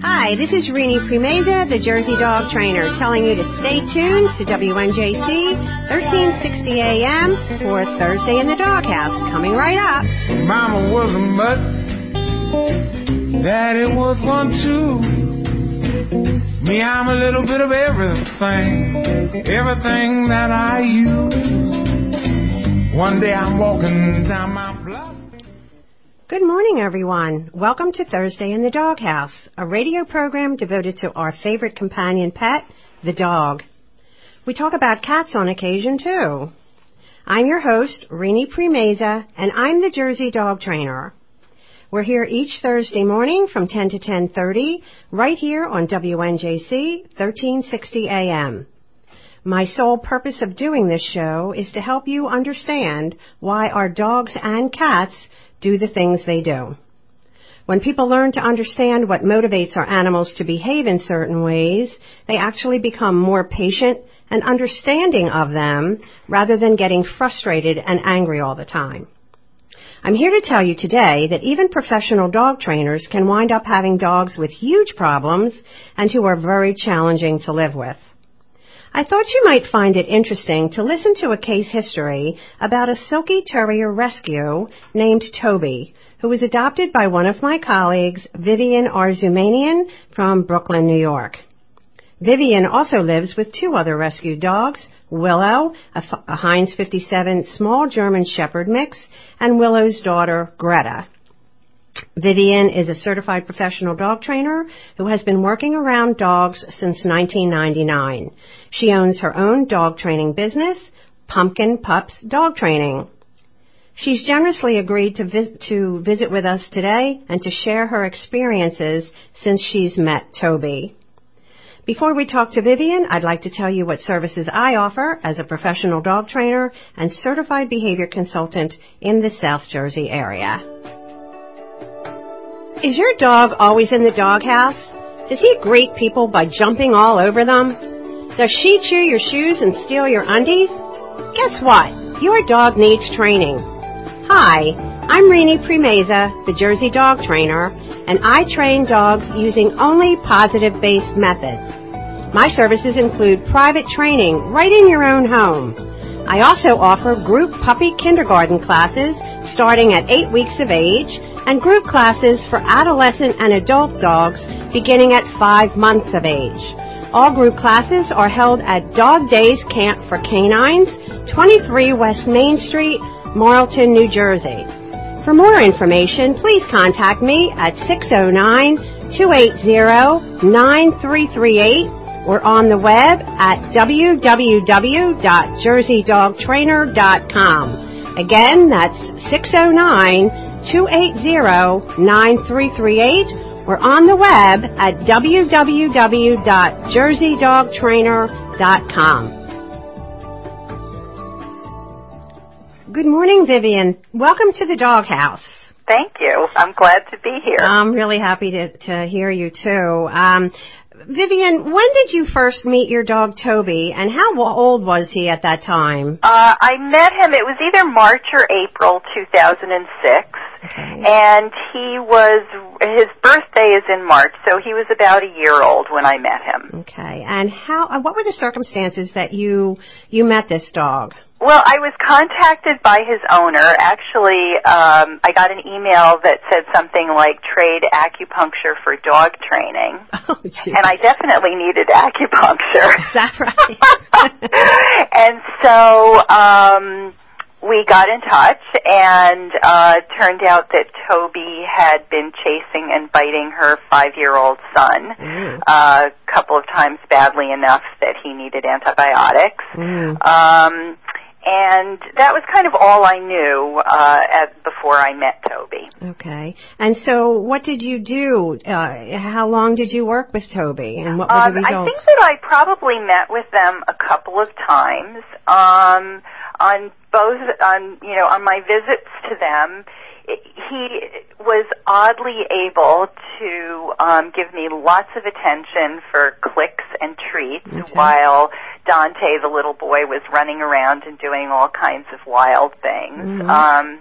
Hi, this is Rini Primeza, the Jersey Dog Trainer, telling you to stay tuned to WNJC 1360 AM for Thursday in the Doghouse. Coming right up. Mama was a mutt, Daddy was one too. Me, I'm a little bit of everything, everything that I use. One day I'm walking down my block. Good morning, everyone. Welcome to Thursday in the Doghouse, a radio program devoted to our favorite companion pet, the dog. We talk about cats on occasion, too. I'm your host, Rini Primeza, and I'm the Jersey Dog Trainer. We're here each Thursday morning from 10 to 10.30, right here on WNJC 1360 AM. My sole purpose of doing this show is to help you understand why our dogs and cats do the things they do. When people learn to understand what motivates our animals to behave in certain ways, they actually become more patient and understanding of them rather than getting frustrated and angry all the time. I'm here to tell you today that even professional dog trainers can wind up having dogs with huge problems and who are very challenging to live with. I thought you might find it interesting to listen to a case history about a Silky Terrier rescue named Toby, who was adopted by one of my colleagues, Viviane Arzoumanian from Brooklyn, New York. Viviane also lives with two other rescued dogs, Willow, a, a Heinz 57 small German Shepherd mix, and Willow's daughter, Greta. Viviane is a certified professional dog trainer who has been working around dogs since 1999. She owns her own dog training business, Pumpkin Pups Dog Training. She's generously agreed to, vis- to visit with us today and to share her experiences since she's met Toby. Before we talk to Viviane, I'd like to tell you what services I offer as a professional dog trainer and certified behavior consultant in the South Jersey area. Is your dog always in the doghouse? Does he greet people by jumping all over them? Does she chew your shoes and steal your undies? Guess what? Your dog needs training. Hi, I'm Rini Primeza, the Jersey Dog Trainer, and I train dogs using only positive-based methods. My services include private training right in your own home. I also offer group puppy kindergarten classes starting at 8 weeks of age and group classes for adolescent and adult dogs beginning at 5 months of age. All group classes are held at Dog Days Camp for Canines, 23 West Main Street, Marlton, New Jersey. For more information, please contact me at 609-280-9338 or on the web at www.jerseydogtrainer.com. Again, that's oh 609-280-9338 or on the web at www.jerseydogtrainer.com. Good morning, Viviane. Welcome to the doghouse. Thank you. I'm glad to be here. I'm really happy to, to hear you too. Um, Viviane, when did you first meet your dog Toby, and how old was he at that time? Uh, I met him. It was either March or April 2006, Okay. and he was his birthday is in March, so he was about a year old when I met him. Okay, and how? What were the circumstances that you you met this dog? Well, I was contacted by his owner. Actually, um, I got an email that said something like "trade acupuncture for dog training," Oh, and I definitely needed acupuncture. Is that right? and so um we got in touch and uh turned out that Toby had been chasing and biting her 5-year-old son Mm. uh, a couple of times badly enough that he needed antibiotics. Mm. Um and that was kind of all I knew uh at, before I met Toby. Okay, and so what did you do? Uh, how long did you work with Toby, and what were Um, the I think that I probably met with them a couple of times. Um, on both, on you know, on my visits to them, he was oddly able to um, give me lots of attention for clicks and treats, Okay. while Dante, the little boy, was running around and doing all kinds of wild things. Mhm. Um,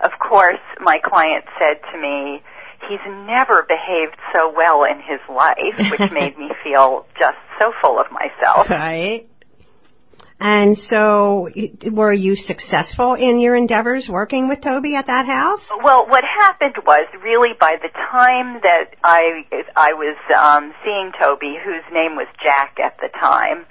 of course, my client said to me, he's never behaved so well in his life, which made me feel just so full of myself. Right. And so, y- were you successful in your endeavors working with Toby at that house? Well, what happened was really by the time that I I was um, seeing Toby, whose name was Jack at the time,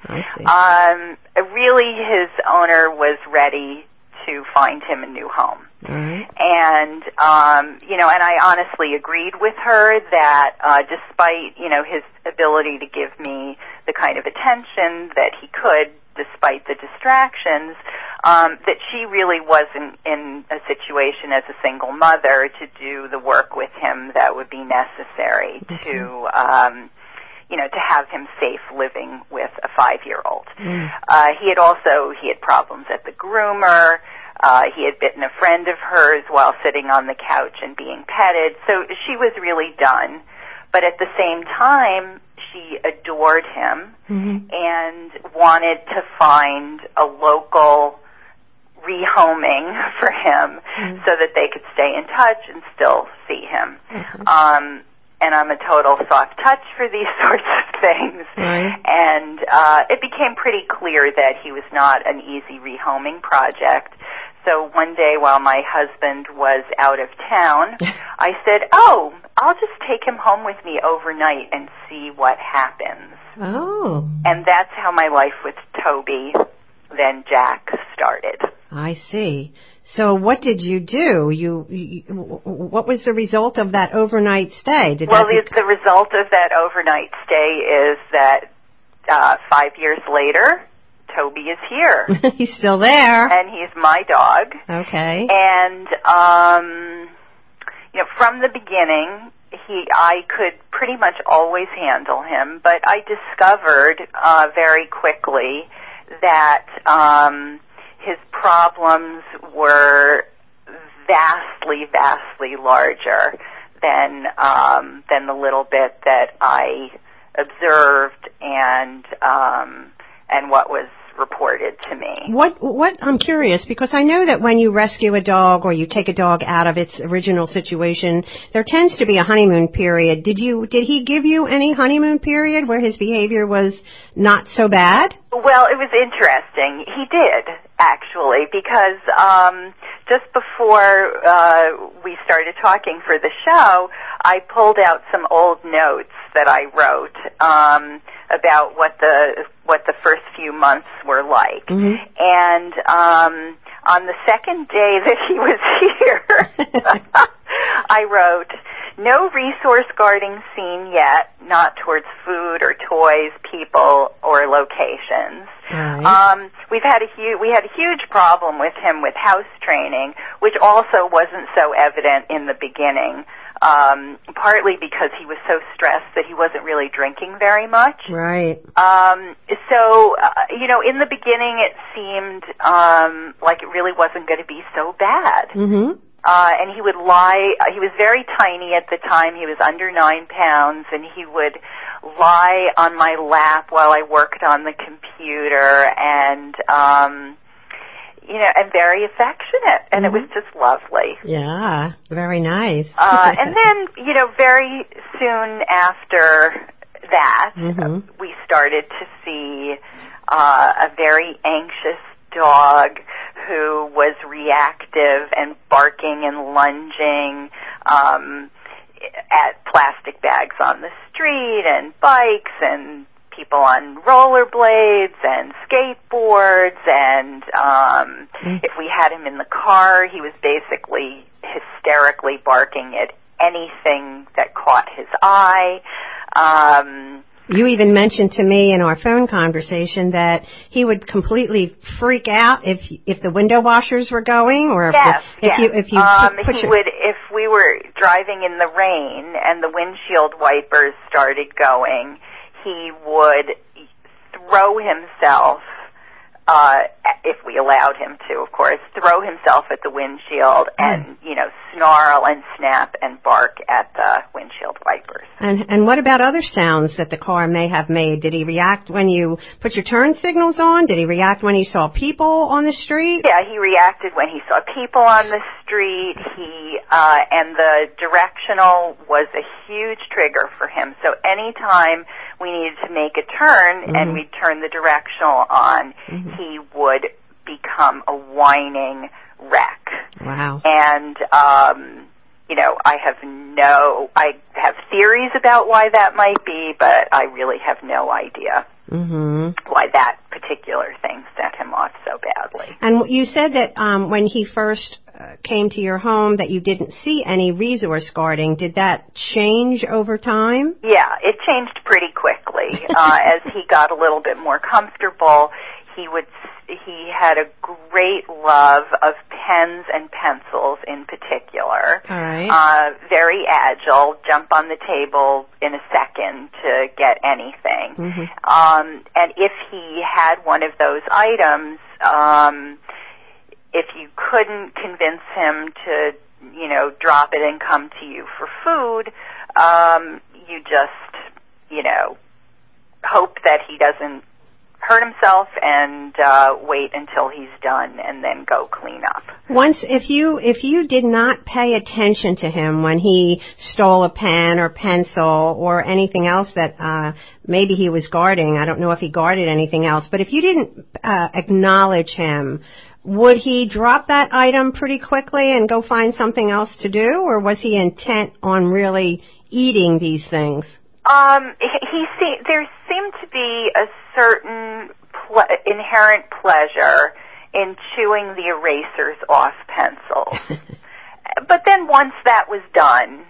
um, really his owner was ready to find him a new home. Right. and um you know and I honestly agreed with her that uh despite you know his ability to give me the kind of attention that he could despite the distractions um that she really wasn't in a situation as a single mother to do the work with him that would be necessary to um you know to have him safe living with a 5-year-old Mm. uh, he had also he had problems at the groomer. Uh, he had bitten a friend of hers while sitting on the couch and being petted. So she was really done. But at the same time, she adored him Mhm. and wanted to find a local rehoming for him Mhm. so that they could stay in touch and still see him. Okay. Um, and I'm a total soft touch for these sorts of things. Right. And uh, it became pretty clear that he was not an easy rehoming project. So one day while my husband was out of town, I said, "Oh, I'll just take him home with me overnight and see what happens." Oh, And that's how my life with Toby, then Jack, started. I see. So, what did you do? You, you what was the result of that overnight stay? Did Well, the, the result of that overnight stay is that uh, five years later, Toby is here, he's still there? and he's my dog. Okay. And um, you know, from the beginning, he I could pretty much always handle him, but I discovered uh, very quickly that um, his problems were vastly, vastly larger than um, than the little bit that I observed and um, and what was reported to me. What what I'm curious because I know that when you rescue a dog or you take a dog out of its original situation, there tends to be a honeymoon period. Did you did he give you any honeymoon period where his behavior was not so bad? Well, it was interesting. He did actually because um, just before uh, we started talking for the show, I pulled out some old notes that I wrote um, about what the what the first few months were like, Mhm. and um, on the second day that he was here, I wrote. No resource guarding seen yet, not towards food or toys, people, or locations. Right. Um, we've had a huge we had a huge problem with him with house training, which also wasn't so evident in the beginning. Um, partly because he was so stressed that he wasn't really drinking very much. Right. Um, so uh, you know, in the beginning, it seemed um, like it really wasn't going to be so bad. Mhm. Uh, and he would lie. He was very tiny at the time. He was under nine pounds, and he would lie on my lap while I worked on the computer, and um, you know, and very affectionate, and it was just lovely. Yeah. Very nice. Uh, and then, you know, very soon after that, Mhm. we started to see uh, a very anxious dog who was reactive and barking and lunging um, at plastic bags on the street and bikes and people on rollerblades and skateboards and um Mm. if we had him in the car he was basically hysterically barking at anything that caught his eye um You even mentioned to me in our phone conversation that he would completely freak out if if the window washers were going, or if, Yes, if yes. you if you um, put he your, would if we were driving in the rain and the windshield wipers started going, he would throw himself uh, if we allowed him to, of course, throw himself at the windshield and, you know, snarl and snap and bark at the windshield wipers. And and what about other sounds that the car may have made? Did he react when you put your turn signals on? Did he react when he saw people on the street? Yeah, he reacted when he saw people on the street. He uh and the directional was a huge trigger for him. So anytime we needed to make a turn Mm-hmm. and we'd turn the directional on, he would become a whining wreck. Wow. And um you know, I have no I have theories about why that might be, but I really have no idea Mhm. why that particular thing set him off so badly. And you said that um when he first came to your home that you didn't see any resource guarding. Did that change over time? Yeah, it changed pretty quickly. Uh, as he got a little bit more comfortable, he would he had a great love of pens and pencils in particular. All right. Uh, very agile, jump on the table in a second to get anything. Mhm. Um, and if he had one of those items, um, if you couldn't convince him to, you know, drop it and come to you for food, um, you just, you know, hope that he doesn't hurt himself and uh, wait until he's done and then go clean up. Once, if you if you did not pay attention to him when he stole a pen or pencil or anything else that uh, maybe he was guarding, I don't know if he guarded anything else, but if you didn't uh, acknowledge him, would he drop that item pretty quickly and go find something else to do, or was he intent on really eating these things? Um, he, he there seemed to be a certain ple- inherent pleasure in chewing the erasers off pencils. but then once that was done,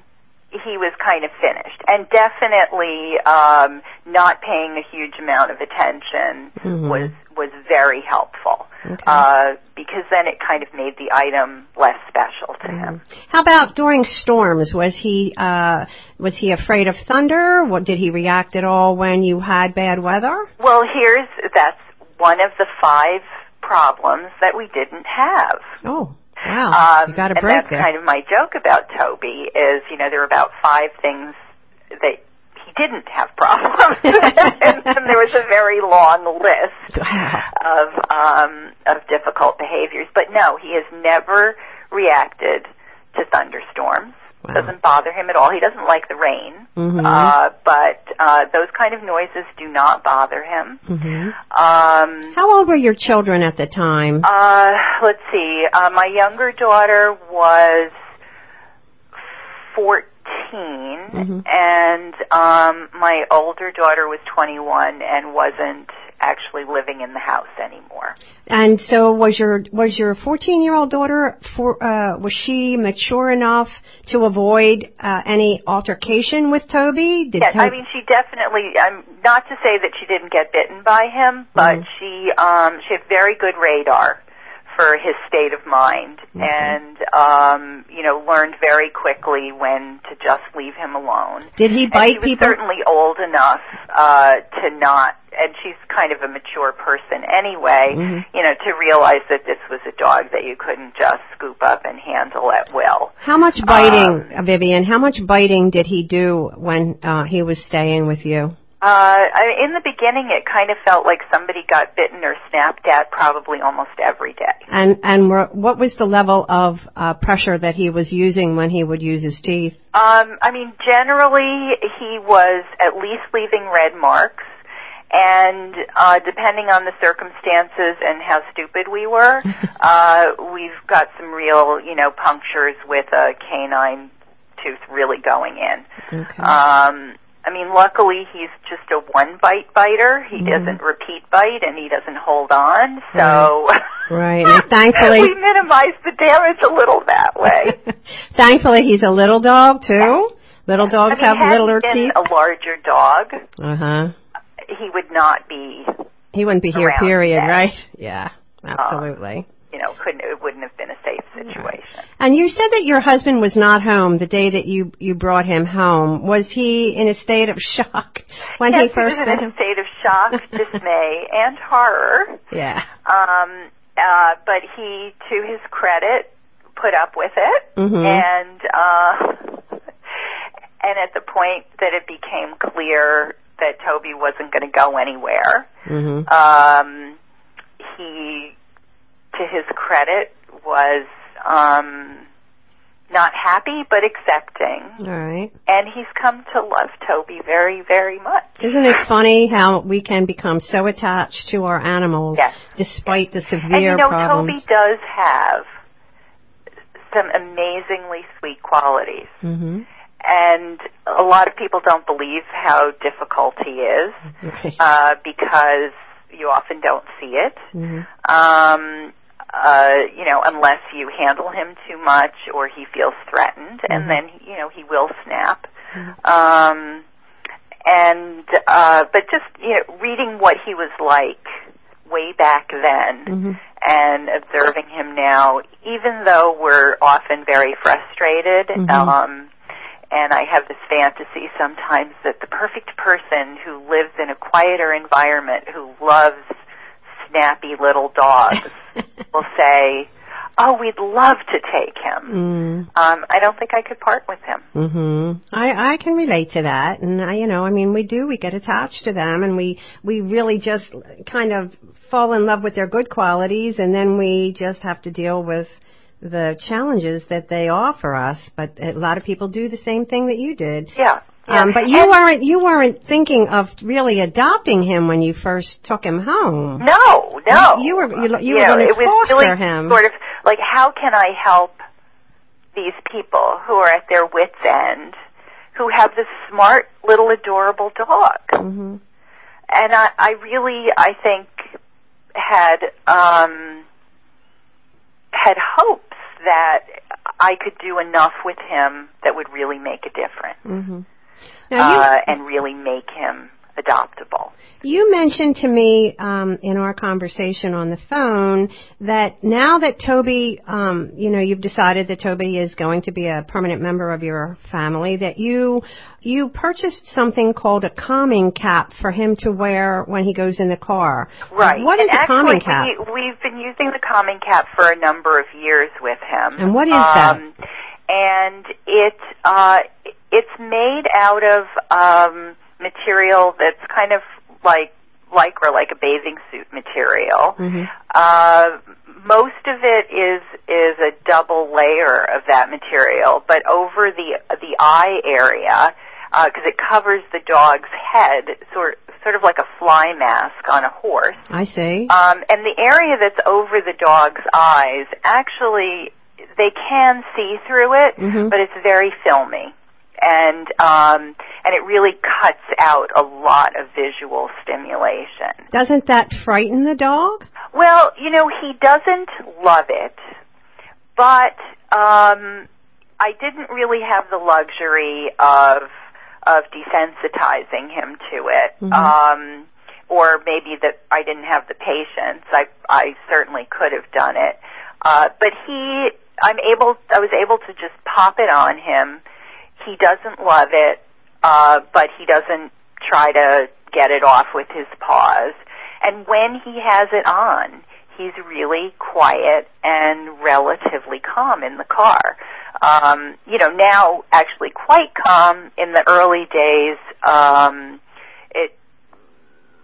he was kind of finished, and definitely um, not paying a huge amount of attention Mhm. was was very helpful Okay. uh, because then it kind of made the item less special to him. How about during storms? Was he uh, was he afraid of thunder? What did he react at all when you had bad weather? Well, here's that's one of the five problems that we didn't have. Oh, wow! Um, you got a and break that's there. kind of my joke about Toby is, you know, there are about five things that he didn't have problems, and, and there was a very long list of um, of difficult behaviors. But no, he has never reacted to thunderstorms. Wow. Doesn't bother him at all. He doesn't like the rain, Mhm. uh, but uh, those kind of noises do not bother him. hmm Um, How old were your children at the time? uh, let's see. Uh, my younger daughter was 14, Mhm. and um, my older daughter was 21 and wasn't actually living in the house anymore. And so, was your was your 14 year old daughter for uh, was she mature enough to avoid uh, any altercation with Toby? Did Yeah, I mean, she definitely. I'm not to say that she didn't get bitten by him, but Mhm. she um, she had very good radar for his state of mind, and um, you know, learned very quickly when to just leave him alone. did he And bite was people? certainly old enough uh, to not, and she's kind of a mature person anyway, Mhm. you know, to realize that this was a dog that you couldn't just scoop up and handle at will. How much biting, Um, Viviane? How much biting did he do when uh, he was staying with you? Uh, I, in the beginning, it kind of felt like somebody got bitten or snapped at probably almost every day. And and what was the level of uh, pressure that he was using when he would use his teeth? Um, I mean, generally, he was at least leaving red marks. And uh, depending on the circumstances and how stupid we were, uh, we've got some real, you know, punctures with a canine tooth really going in. Okay. Um, I mean, luckily he's just a one bite biter. He Mhm. doesn't repeat bite and he doesn't hold on. So Right. And thankfully- we minimize the damage a little that way. Thankfully, he's a little dog too. Little dogs I mean, have littler teeth. a larger dog, Uh huh. he would not be. He wouldn't be here, period, today. right? Yeah, absolutely. You know, couldn't it wouldn't have been a safe situation. And you said that your husband was not home the day that you you brought him home. Was he in a state of shock when yes, he first he was in a him? state of shock, dismay, and horror. Yeah. Um, uh, but he, to his credit, put up with it, Mhm. and uh, and at the point that it became clear that Toby wasn't going to go anywhere, Mhm. um, he, to his credit, was um, not happy but accepting, All right. and he's come to love Toby very, very much. Isn't it funny how we can become so attached to our animals Yes. despite the severe And you know, problems? Toby does have some amazingly sweet qualities. hmm And a lot of people don't believe how difficult he is uh, because you often don't see it. Mhm. Um, uh, you know, unless you handle him too much or he feels threatened, Mhm. and then you know he will snap. Um, and uh, but just you know, reading what he was like way back then Mhm. and observing him now, even though we're often very frustrated, Mhm. um, and I have this fantasy sometimes that the perfect person who lives in a quieter environment, who loves snappy little dogs, will say, "Oh, we'd love to take him." Mm. Um, I don't think I could part with him. Mhm. I I can relate to that, and I, you know, I mean, we do. We get attached to them, and we we really just kind of fall in love with their good qualities, and then we just have to deal with the challenges that they offer us. But a lot of people do the same thing that you did. Yeah. Yeah. Um, but you And- weren't you weren't thinking of really adopting him when you first took him home. No, no. You were- you- you were it was foster really him. Sort of like, how can I help these people who are at their wits' end, who have this smart little adorable dog? hmm And I, I really, I think, had um, had hopes that I could do enough with him that would really make a difference, hmm you, uh, and really make him adoptable. You mentioned to me um, in our conversation on the phone that now that Toby, um, you know, you've decided that Toby is going to be a permanent member of your family, that you you purchased something called a calming cap for him to wear when he goes in the car. Right. What is and a calming cap? We, we've been using the calming cap for a number of years with him. And what is that? um, And it uh, it's made out of um, material that's kind of like lycra, like a bathing suit material. Mhm. Uh, most of it is is a double layer of that material, but over the the eye area, because it covers the dog's head, sort sort of like a fly mask on a horse. I see. Um, and the area that's over the dog's eyes, actually, they can see through it, Mhm. but it's very filmy, and um, and it really cuts out a lot of visual stimulation. Doesn't that frighten the dog? Well, you know, he doesn't love it, but um, I didn't really have the luxury of of desensitizing him to it. Mhm. Um, or maybe that I didn't have the patience. I I certainly could have done it. Uh, but he I'm able I was able to just pop it on him. He doesn't love it, uh, but he doesn't try to get it off with his paws. And when he has it on, he's really quiet and relatively calm in the car. Um, you know, now actually quite calm. In the early days, um, it,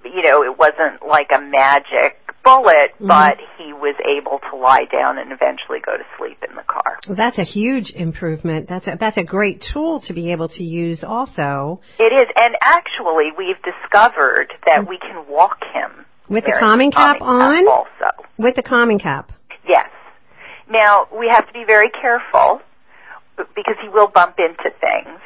you know, it wasn't like a magic bullet, Mhm. but he was able to lie down and eventually go to sleep in the car. Well, that's a huge improvement. That's a, that's a great tool to be able to use also It is, and actually, we've discovered that we can walk him with the calming cap on. also. With the calming cap. Yes. Now we have to be very careful because he will bump into things.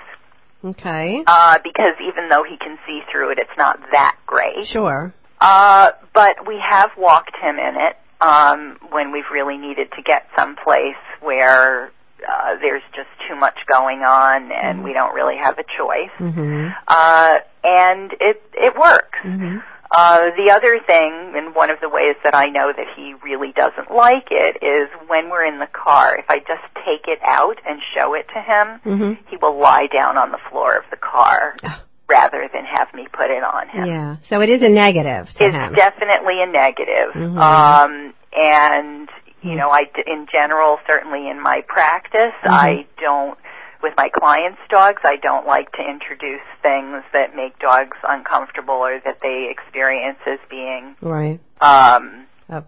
Okay. Uh, because even though he can see through it, it's not that great. Sure. Uh, but we have walked him in it um, when we've really needed to get someplace where uh, there's just too much going on and we don't really have a choice. Mhm. Uh, and it it works. Mhm. Uh, the other thing, and one of the ways that I know that he really doesn't like it, is when we're in the car. If I just take it out and show it to him, Mhm. he will lie down on the floor of the car Ah. Rather than have me put it on him. Yeah. So it is a negative to It's him. definitely a negative. Mhm. Um, and you know, I, in general, certainly in my practice, Mhm. I don't. With my clients' dogs, I don't like to introduce things that make dogs uncomfortable or that they experience as being right. um, uh,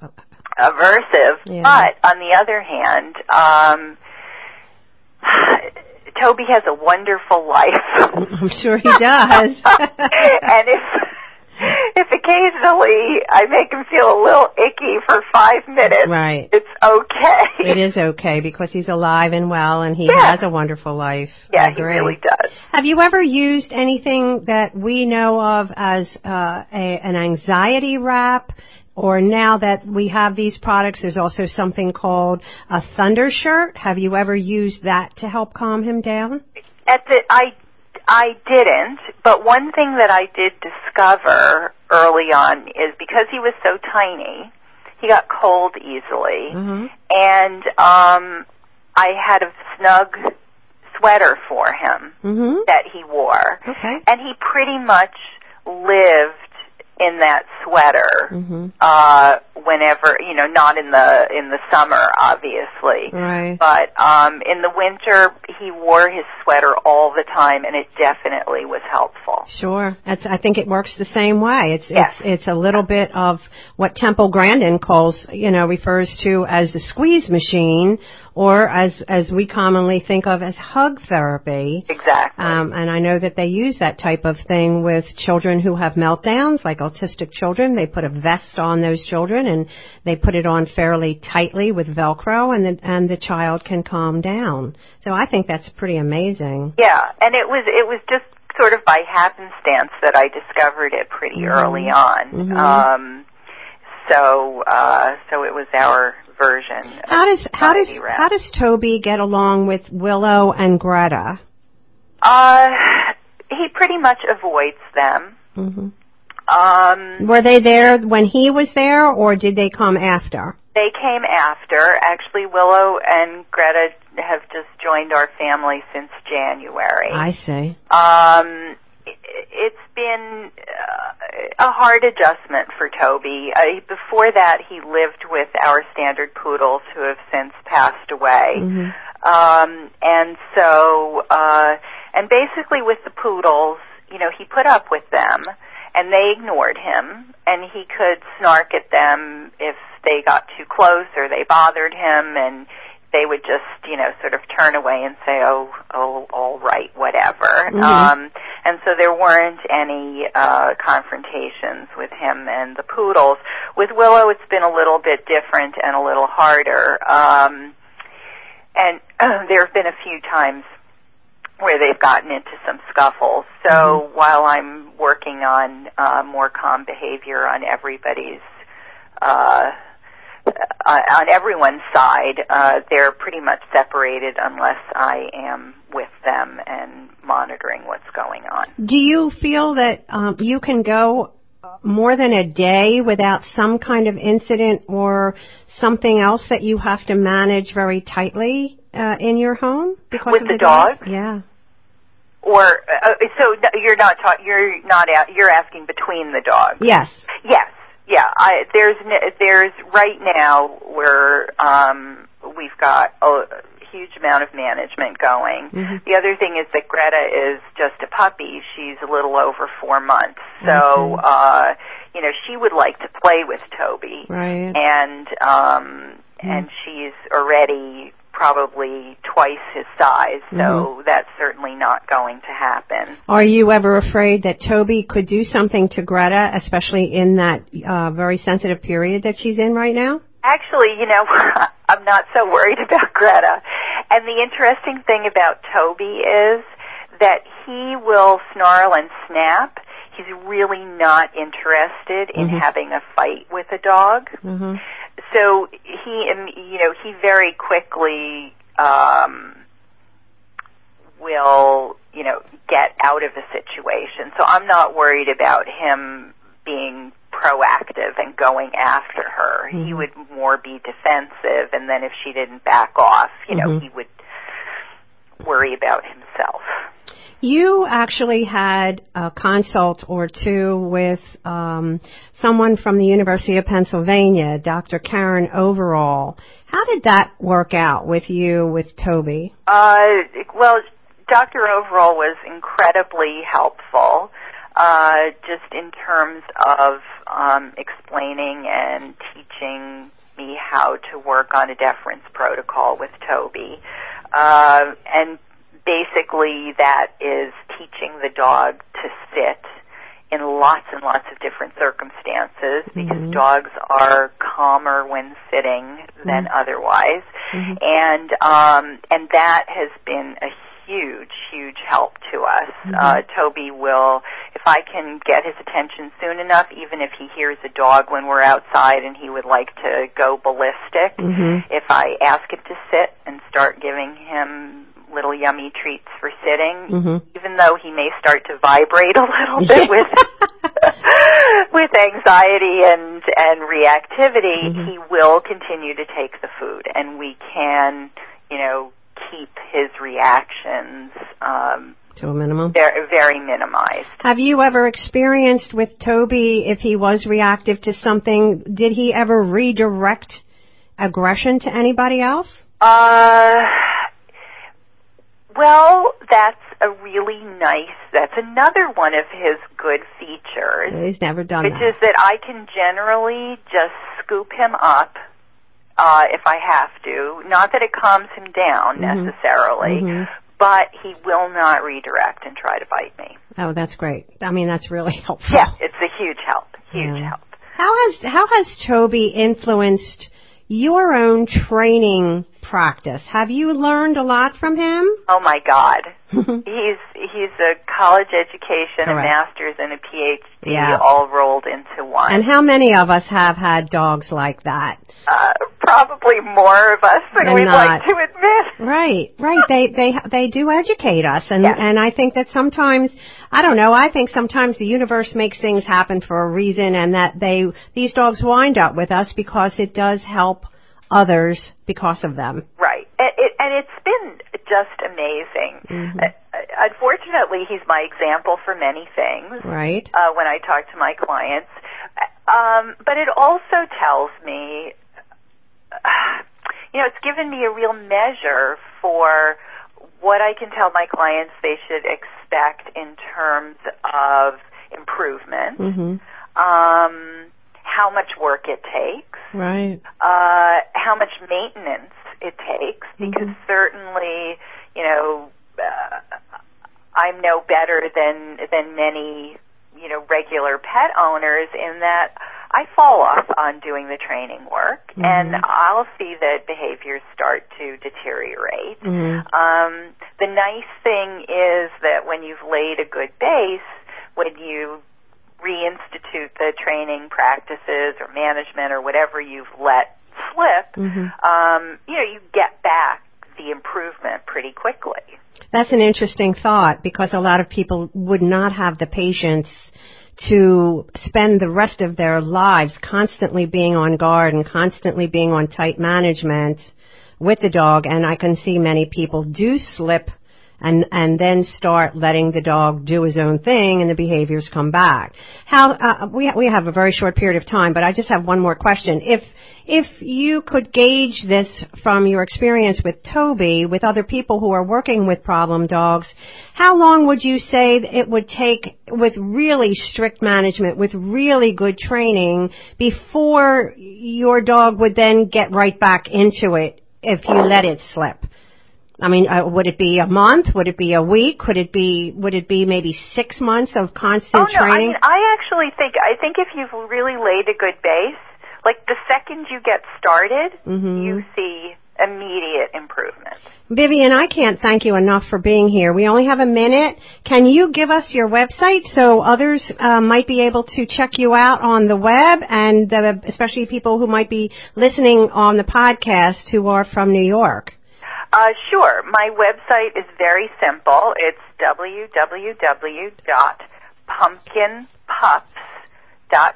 aversive. Yeah. But on the other hand, um, Toby has a wonderful life. I'm sure he does. and if if occasionally I make him feel a little icky for five minutes, right. it's okay. It is okay because he's alive and well and he Yeah. has a wonderful life. Yeah, he really does. Have you ever used anything that we know of as uh, a, an anxiety wrap? Or now that we have these products, there's also something called a thunder shirt. Have you ever used that to help calm him down? At the I I didn't, but one thing that I did discover early on is because he was so tiny, he got cold easily. Mm-hmm. and um I had a snug sweater for him Mm-hmm. that he wore Okay. and he pretty much lived in that sweater Mm-hmm. uh whenever you know not in the in the summer obviously Right. but um in the winter he wore his sweater all the time and it definitely was helpful Sure. That's, I think it works the same way. It's, Yes. it's, it's a little bit of what Temple Grandin calls, you know, refers to as the squeeze machine or as, as we commonly think of as hug therapy. exactly Um, and I know that they use that type of thing with children who have meltdowns, like autistic children. They put a vest on those children and they put it on fairly tightly with Velcro and the, and the child can calm down. So I think that's pretty amazing. Yeah, and it was it was just sort of by happenstance that I discovered it pretty Mhm. early on. Mhm. Um, so uh, so it was our version. How does how does Wrap. how does Toby get along with Willow and Greta? Uh, he pretty much avoids them. hmm Um, Were they there when he was there, or did they come after? they came after. Actually, Willow and Greta have just joined our family since January. I see. Um, it's been uh, a hard adjustment for Toby. Uh, before that, he lived with our standard poodles who have since passed away. hmm Um, and so, uh, and basically with the poodles, you know, he put up with them and they ignored him and he could snark at them if they got too close or they bothered him and they would just, you know, sort of turn away and say, oh, oh, all right, whatever. Mhm. Um, and so there weren't any, uh, confrontations with him and the poodles. With Willow, it's been a little bit different and a little harder. Um, and uh, there have been a few times where they've gotten into some scuffles. So while I'm working on uh, more calm behavior on everybody's, uh, uh, on everyone's side, uh, they're pretty much separated unless I am with them and monitoring what's going on. Do you feel that um, you can go more than a day without some kind of incident or something else that you have to manage very tightly uh, in your home because With of the the dogs? dogs? Yeah. Or uh, so you're not ta- you're not a- you're asking between the dogs. Yes. Yes, yeah. I, there's there's right now where um, we've got a huge amount of management going. Mhm. The other thing is that Greta is just a puppy. She's a little over four months, so Okay. uh, you know she would like to play with Toby, Right. and um, and she's already probably twice his size, so Mhm. that's certainly not going to happen. Are you ever afraid that Toby could do something to Greta, especially in that uh, very sensitive period that she's in right now? Actually, you know, I'm not so worried about Greta. And the interesting thing about Toby is that he will snarl and snap. He's really not interested in Mhm. having a fight with a dog. Mm-hmm. So he, im- you know, he very quickly um, will, you know, get out of a situation. So I'm not worried about him being proactive and going after her. He Mhm. would more be defensive, and then if she didn't back off, you know, Mhm. he would worry about himself. You actually had a consult or two with um, someone from the University of Pennsylvania, Dr. Karen Overall. How did that work out with you with Toby? Uh, well, Dr. Overall was incredibly helpful, uh, just in terms of um, explaining and teaching me how to work on a deference protocol with Toby. Uh, and basically that is teaching the dog to sit in lots and lots of different circumstances because Mhm. dogs are calmer when sitting than Mhm. otherwise Mhm. and um and that has been a huge huge help to us Mhm. uh toby will if i can get his attention soon enough even if he hears a dog when we're outside and he would like to go ballistic Mhm. if i ask him to sit and start giving him little yummy treats for sitting Mhm. even though he may start to vibrate a little bit with with anxiety and and reactivity, Mhm. he will continue to take the food, and we can, you know, keep his reactions um, To a minimum. very very minimized. Have you ever experienced with Toby if he was reactive to something, did he ever redirect aggression to anybody else? Uh, well, that's a really nice. That's another one of his good features. He's never done which is that I can generally just scoop him up uh, if I have to. Not that it calms him down Mhm. necessarily, Mhm. but he will not redirect and try to bite me. Oh, that's great. I mean, that's really helpful. Yeah, it's a huge help. Huge Yeah. help. How has how has Toby influenced your own training practice? Have you learned a lot from him? Oh my God. He's he's a college education, a master's, and a PhD Yeah. all rolled into one. and how many of us have had dogs like that? uh, probably more of us than Than we'd not. like to admit. Right, right. They they they do educate us, and Yes. and I think that sometimes I don't know. I think sometimes the universe makes things happen for a reason, and that they these dogs wind up with us because it does help others because of them. Right. And, it, and it's been just amazing. Mhm. Uh, unfortunately, he's my example for many things Right. uh, when I talk to my clients. Um, but it also tells me, uh, you know, it's given me a real measure for what I can tell my clients they should expect in terms of improvement, Mhm. um, how much work it takes, Right. uh, how much maintenance it takes because Mhm. certainly, you know, uh, I'm no better than than many, you know, regular pet owners in that I fall off on doing the training work Mhm. and I'll see that behaviors start to deteriorate. Mhm. Um, the nice thing is that when you've laid a good base, when you reinstitute the training practices or management or whatever you've let slip, Mhm. um, you know, you get back the improvement pretty quickly. That's an interesting thought because a lot of people would not have the patience to spend the rest of their lives constantly being on guard and constantly being on tight management with the dog and I can see many people do slip and and then start letting the dog do his own thing and the behaviors come back. How uh, we we have a very short period of time, but I just have one more question. If if you could gauge this from your experience with Toby, with other people who are working with problem dogs, how long would you say it would take with really strict management, with really good training, before your dog would then get right back into it if you let it slip? I mean, uh, would it be a month? Would it be a week? Could it be? Would it be maybe six months of constant oh no, I training? mean, I actually think I think if you've really laid a good base, like the second you get started, Mhm. you see immediate improvement. Viviane, I can't thank you enough for being here. We only have a minute. Can you give us your website so others uh, might be able to check you out on the web, and uh, especially people who might be listening on the podcast who are from New York? Uh, sure. My website is very simple. It's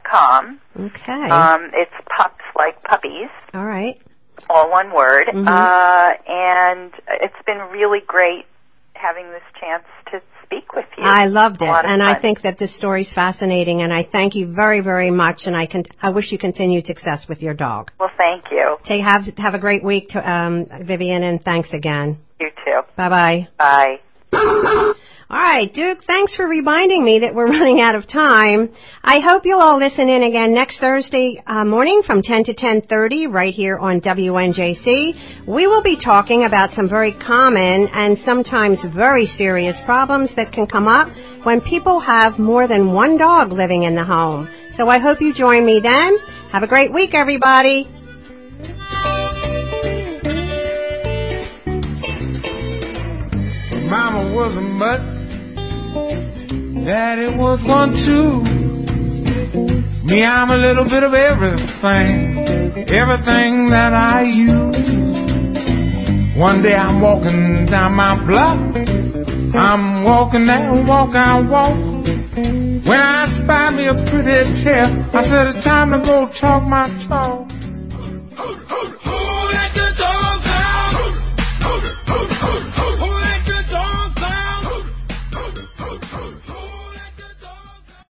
com. Okay. Um, it's pups like puppies, All right. all one word. Mhm. Uh, and it's been really great having this chance to speak with you. I loved it, and I think that this story is fascinating, and I thank you very, very much, and I can, I wish you continued success with your dog. Well, thank you. Take have have a great week, to, um, Viviane, and thanks again. You too. Bye bye. Bye. All right, Duke, thanks for reminding me that we're running out of time. I hope you'll all listen in again next Thursday uh, morning from 10 to 10:30 right here on WNJC. We will be talking about some very common and sometimes very serious problems that can come up when people have more than one dog living in the home. So I hope you join me then. Have a great week everybody. Mama was a mutt. Daddy was one too. Me, I'm a little bit of everything. Everything that I use. One day I'm walking down my block. I'm walking that walk I walk. When I spy me a pretty chair, I said it's time to go talk my talk.